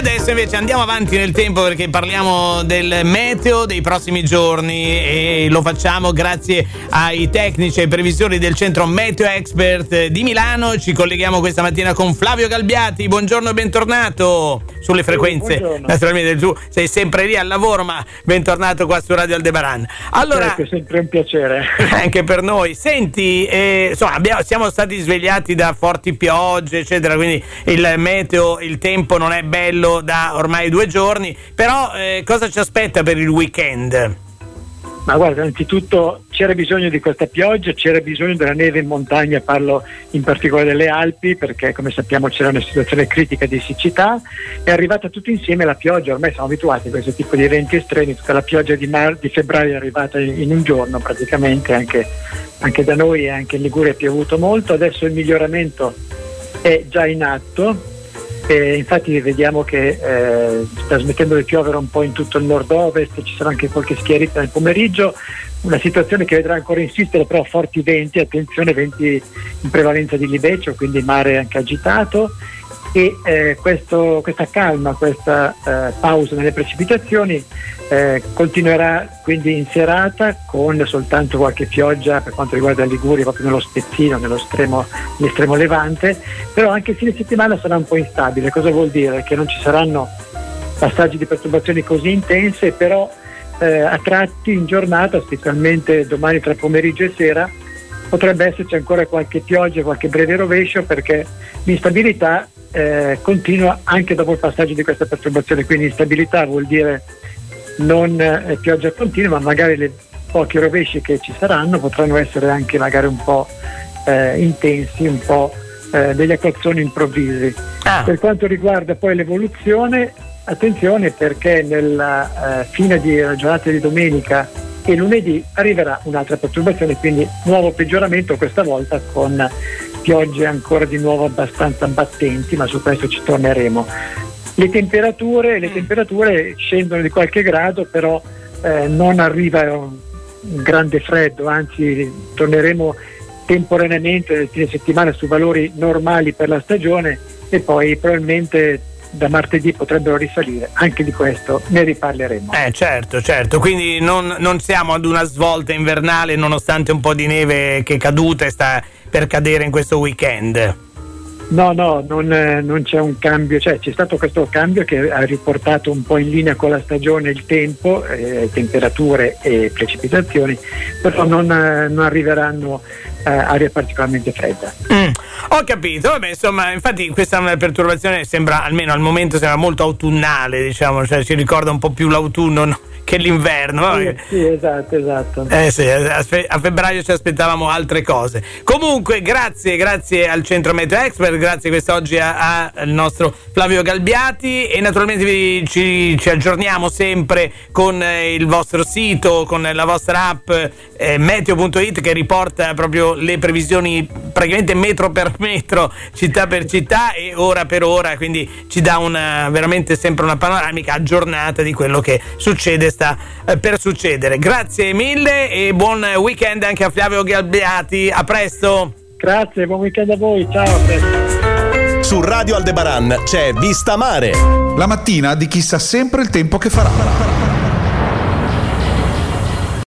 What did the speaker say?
adesso invece andiamo avanti nel tempo perché parliamo del meteo dei prossimi giorni e lo facciamo grazie ai tecnici e previsori del centro Meteo Expert di Milano. Ci colleghiamo questa mattina con Flavio Galbiati. Buongiorno e bentornato sulle frequenze. Buongiorno. Naturalmente tu sei sempre lì al lavoro, ma bentornato qua su Radio Aldebaran. Allora, certo, è sempre un piacere. Anche per noi. Senti, eh, insomma, abbiamo, siamo stati svegliati da forti piogge, eccetera, quindi il meteo, il tempo non è bello da ormai due giorni, però eh, cosa ci aspetta per il weekend? Ma guarda, innanzitutto c'era bisogno di questa pioggia, c'era bisogno della neve in montagna, parlo in particolare delle Alpi, perché come sappiamo c'era una situazione critica di siccità, è arrivata tutto insieme la pioggia, ormai siamo abituati a questo tipo di eventi estremi, tutta la pioggia di, mar- di febbraio è arrivata in un giorno praticamente, anche, anche da noi e anche in Liguria è piovuto molto, adesso il miglioramento è già in atto, e infatti vediamo che eh, sta smettendo di piovere un po' in tutto il nord-ovest, ci sarà anche qualche schiarita nel pomeriggio, una situazione che vedrà ancora insistere però forti venti, attenzione venti in prevalenza di libeccio, quindi mare anche agitato e eh, questo, questa calma, questa eh, pausa nelle precipitazioni eh, continuerà quindi in serata con soltanto qualche pioggia per quanto riguarda Liguria, proprio nello spezzino, nell'estremo, nell'estremo levante, però anche il fine settimana sarà un po' instabile. Cosa vuol dire? Che non ci saranno passaggi di perturbazioni così intense, però eh, a tratti in giornata, specialmente domani tra pomeriggio e sera, potrebbe esserci ancora qualche pioggia, qualche breve rovescio perché l'instabilità eh, continua anche dopo il passaggio di questa perturbazione, quindi instabilità vuol dire non eh, pioggia continua, ma magari le pochi rovesci che ci saranno potranno essere anche magari un po' eh, intensi, un po' eh, degli acquazzoni improvvisi. Ah. Per quanto riguarda poi l'evoluzione, attenzione perché nella eh, fine di giornata di domenica e lunedì arriverà un'altra perturbazione, quindi nuovo peggioramento questa volta con piogge ancora di nuovo abbastanza battenti, ma su questo ci torneremo. Le temperature, le mm. temperature scendono di qualche grado, però eh, non arriva un, un grande freddo, anzi torneremo temporaneamente nel fine settimana su valori normali per la stagione e poi probabilmente da martedì potrebbero risalire, anche di questo ne riparleremo. Eh certo, certo, quindi non, non, siamo ad una svolta invernale nonostante un po' di neve che è caduta e sta per cadere in questo weekend. No, no, non, eh, non, c'è un cambio, cioè c'è stato questo cambio che ha riportato un po' in linea con la stagione il tempo, eh, temperature e precipitazioni, però non, eh, non arriveranno eh, aria particolarmente fredda. Mm, ho capito, Vabbè, insomma, infatti questa perturbazione sembra, almeno al momento, sembra molto autunnale, diciamo, cioè ci ricorda un po' più l'autunno. No? che l'inverno. Sì, sì, esatto, esatto. Eh sì, a, febbraio ci aspettavamo altre cose. Comunque, grazie, grazie al Centro Meteo Expert, grazie quest'oggi al nostro Flavio Galbiati e naturalmente vi, ci, ci, aggiorniamo sempre con eh, il vostro sito, con la vostra app eh, meteo.it che riporta proprio le previsioni praticamente metro per metro, città per città e ora per ora, quindi ci dà una, veramente sempre una panoramica aggiornata di quello che succede sta eh, per succedere. Grazie mille e buon weekend anche a Flavio Galbiati. A presto. Grazie, buon weekend a voi. Ciao. Su Radio Aldebaran c'è Vista Mare. La mattina di chi sa sempre il tempo che farà.